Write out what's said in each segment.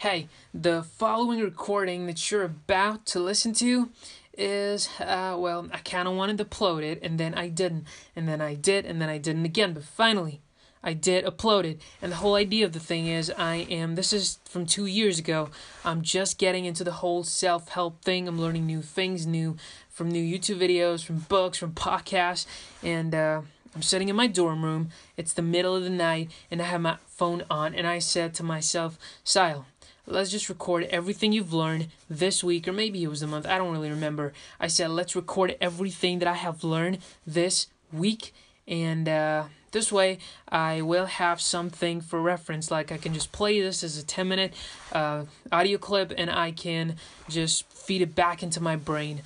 Hey, the following recording that you're about to listen to is, uh, well, I kind of wanted to upload it, and then I didn't, and then I did, and then I didn't again, but finally, I did upload it. And the whole idea of the thing is, I am, this is from two years ago, I'm just getting into the whole self help thing. I'm learning new things, new from new YouTube videos, from books, from podcasts, and, uh, I'm sitting in my dorm room. It's the middle of the night, and I have my phone on, and I said to myself, Sahil, let's just record everything you've learned this week, or maybe it was a month, I don't really remember. I said, let's record everything that I have learned this week, and uh, this way I will have something for reference. Like I can just play this as a 10 minute uh, audio clip, and I can just feed it back into my brain.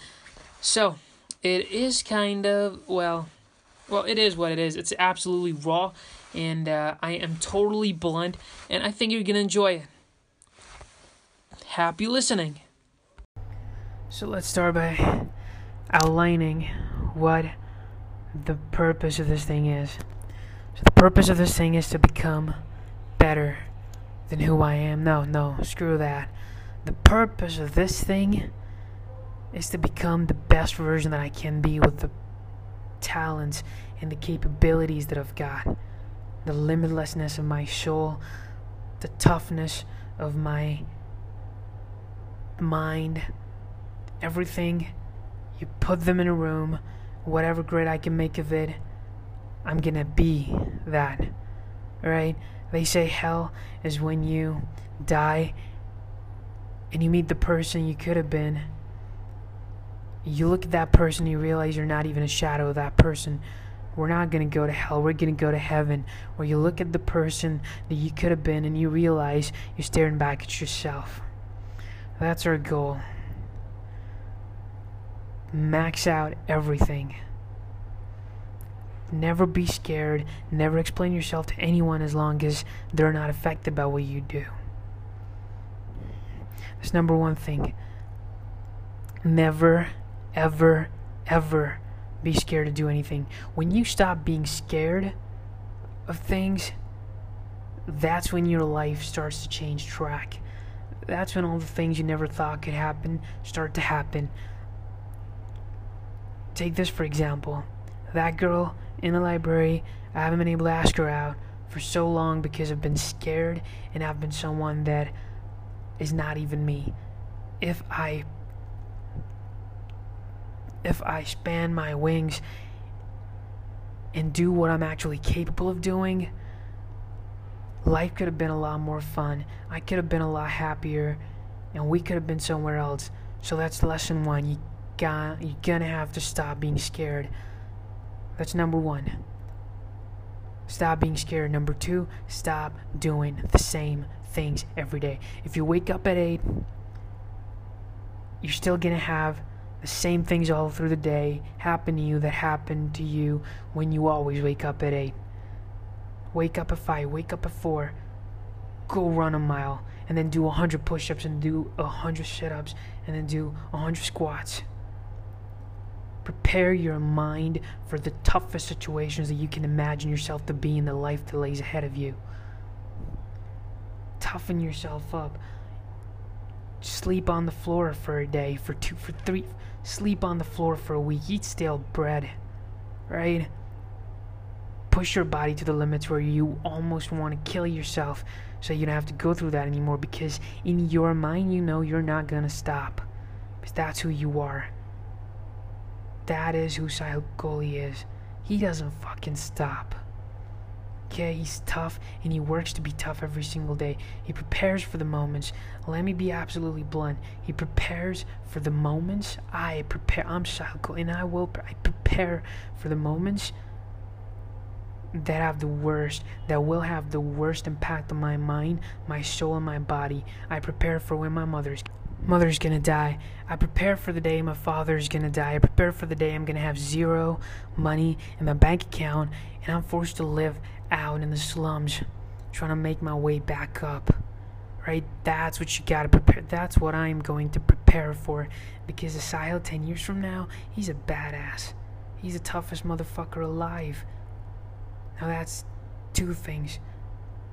So, it is kind of, well, well, it is what it is. It's absolutely raw, and uh, I am totally blunt, and I think you're gonna enjoy it. Happy listening. So let's start by outlining what the purpose of this thing is. So the purpose of this thing is to become better than who I am. No, no, screw that. The purpose of this thing is to become the best version that I can be with the talents and the capabilities that I've got. The limitlessness of my soul, the toughness of my mind, everything. You put them in a room, whatever grade I can make of it, I'm gonna be that. Right? They say hell is when you die and you meet the person you could have been. You look at that person, you realize you're not even a shadow of that person. We're not going to go to hell, we're going to go to heaven. Or you look at the person that you could have been and you realize you're staring back at yourself. That's our goal. Max out everything. Never be scared. Never explain yourself to anyone as long as they're not affected by what you do. That's number one thing. Never, ever, ever be scared to do anything. When you stop being scared of things, that's when your life starts to change track that's when all the things you never thought could happen start to happen. Take this for example. That girl in the library, I haven't been able to ask her out for so long because I've been scared and I've been someone that is not even me. If I if I span my wings and do what I'm actually capable of doing, life could have been a lot more fun. I could have been a lot happier, and we could have been somewhere else. So that's lesson one. You got you're gonna have to stop being scared. That's number one. Stop being scared. Number two, stop doing the same things every day. If you wake up at eight, you're still gonna have the same things all through the day happen to you that happen to you when you always wake up at eight. Wake up at 5, wake up at 4, go run a mile, and then do a 100 push ups and do a 100 sit ups, and then do a 100 squats. Prepare your mind for the toughest situations that you can imagine yourself to be in the life that lays ahead of you. Toughen yourself up. Sleep on the floor for a day, for two, for three. Sleep on the floor for a week. Eat stale bread, right? Push your body to the limits where you almost want to kill yourself so you don't have to go through that anymore because in your mind you know you're not going to stop because that's who you are. That is who Sahil Kohli is. He doesn't fucking stop. Okay he's tough and he works to be tough every single day. He prepares for the moments. Let me be absolutely blunt. He prepares for the moments. I prepare I'm Sahil and I will I prepare for the moments that have the worst, that will have the worst impact on my mind, my soul, and my body. I prepare for when my mother's mother's gonna die. I prepare for the day my father's gonna die. I prepare for the day I'm gonna have zero money in my bank account and I'm forced to live out in the slums, trying to make my way back up. Right? That's what you gotta prepare. That's what I'm going to prepare for. Because Sahil 10 years from now, he's a badass. He's the toughest motherfucker alive. Now that's two things.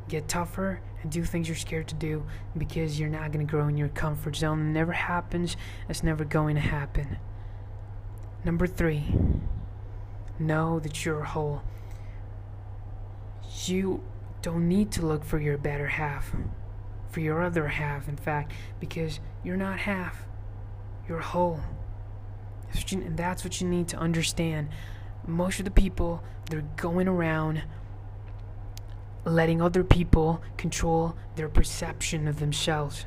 get tougher and do things you're scared to do because you're not going to grow in your comfort zone. It never happens. It's never going to happen. Number three, know that you're whole. You don't need to look for your better half, for your other half, in fact, because you're not half, you're whole. And that's what you need to understand. Most of the people, they're going around letting other people control their perception of themselves.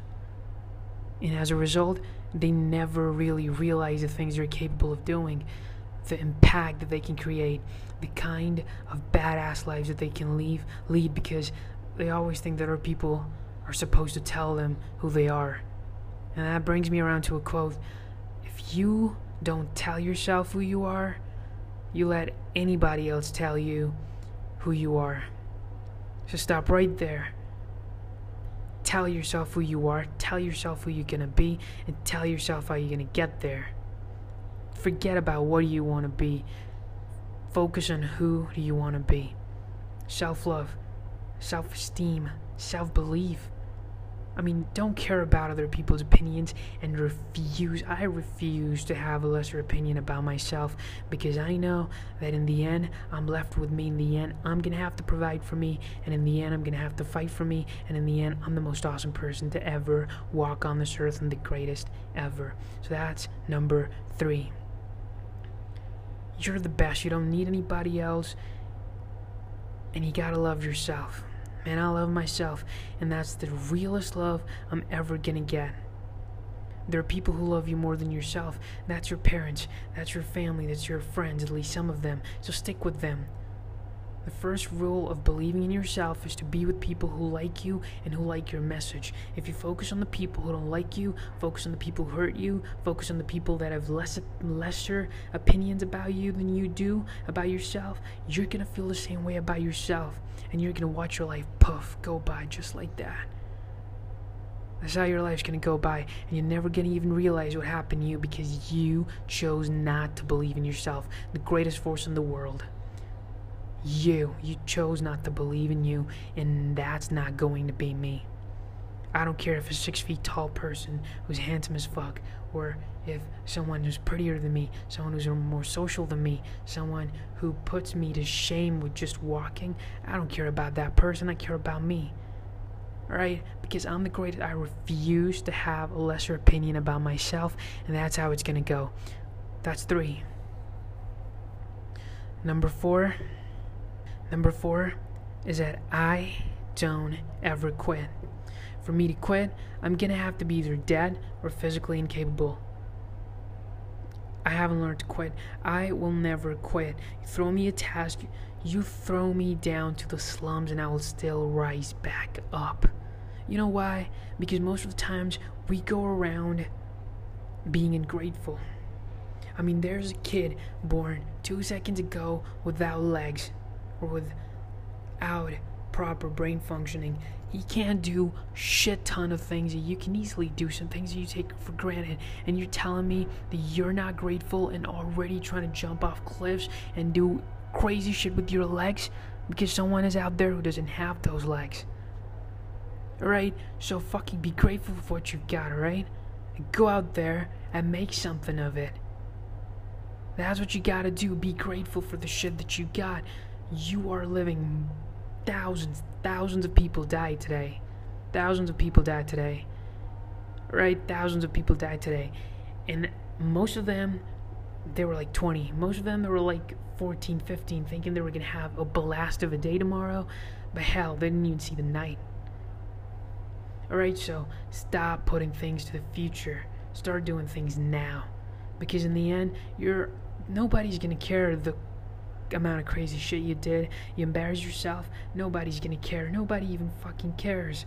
And as a result, they never really realize the things they're capable of doing, the impact that they can create, the kind of badass lives that they can leave, lead because they always think that other people are supposed to tell them who they are. And that brings me around to a quote If you don't tell yourself who you are, you let anybody else tell you who you are. So stop right there. Tell yourself who you are, tell yourself who you're gonna be, and tell yourself how you're gonna get there. Forget about what you want to be. Focus on who do you want to be. Self love, self esteem, self belief. I mean, don't care about other people's opinions and refuse. I refuse to have a lesser opinion about myself because I know that in the end, I'm left with me. In the end, I'm going to have to provide for me. And in the end, I'm going to have to fight for me. And in the end, I'm the most awesome person to ever walk on this earth and the greatest ever. So that's number three. You're the best. You don't need anybody else. And you got to love yourself. Man, I love myself, and that's the realest love I'm ever gonna get. There are people who love you more than yourself. That's your parents, that's your family, that's your friends, at least some of them. So stick with them. The first rule of believing in yourself is to be with people who like you and who like your message. If you focus on the people who don't like you, focus on the people who hurt you, focus on the people that have less lesser opinions about you than you do about yourself, you're going to feel the same way about yourself and you're going to watch your life puff go by just like that. That's how your life's gonna go by, and you're never gonna even realize what happened to you because you chose not to believe in yourself, the greatest force in the world. You. You chose not to believe in you, and that's not going to be me. I don't care if a six feet tall person who's handsome as fuck, or if someone who's prettier than me, someone who's more social than me, someone who puts me to shame with just walking. I don't care about that person, I care about me. Alright? Because I'm the greatest. I refuse to have a lesser opinion about myself, and that's how it's gonna go. That's three. Number four. Number four is that I don't ever quit. For me to quit, I'm gonna have to be either dead or physically incapable. I haven't learned to quit. I will never quit. You throw me a task, you throw me down to the slums, and I will still rise back up. You know why? Because most of the times we go around being ungrateful. I mean, there's a kid born two seconds ago without legs or without proper brain functioning, he can't do shit ton of things. You can easily do some things you take for granted, and you're telling me that you're not grateful and already trying to jump off cliffs and do crazy shit with your legs because someone is out there who doesn't have those legs. Alright? So fucking be grateful for what you've got, alright? Go out there and make something of it. That's what you gotta do. Be grateful for the shit that you got you are living thousands, thousands of people died today. Thousands of people died today. Right? Thousands of people died today. And most of them, they were like 20. Most of them, they were like 14, 15, thinking they were going to have a blast of a day tomorrow. But hell, they didn't even see the night. Alright, so stop putting things to the future. Start doing things now. Because in the end, you're nobody's gonna care the amount of crazy shit you did, you embarrass yourself, nobody's gonna care. Nobody even fucking cares.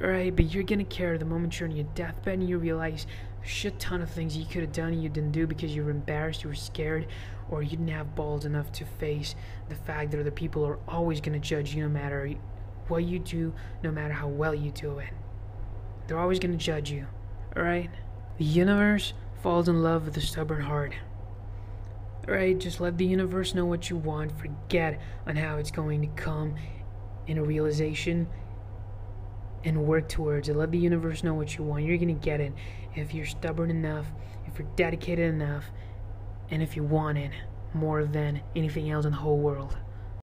Right? But you're gonna care the moment you're on your deathbed and you realize a shit ton of things you could have done and you didn't do because you were embarrassed, you were scared, or you didn't have balls enough to face the fact that other people are always gonna judge you no matter what you do, no matter how well you do it. They're always gonna judge you. Alright? The universe falls in love with a stubborn heart. Right? Just let the universe know what you want. Forget on how it's going to come. in a realization and work towards it. Let the universe know what you want. You're going to get it if you're stubborn enough, if you're dedicated enough, and if you want it more than anything else in the whole world.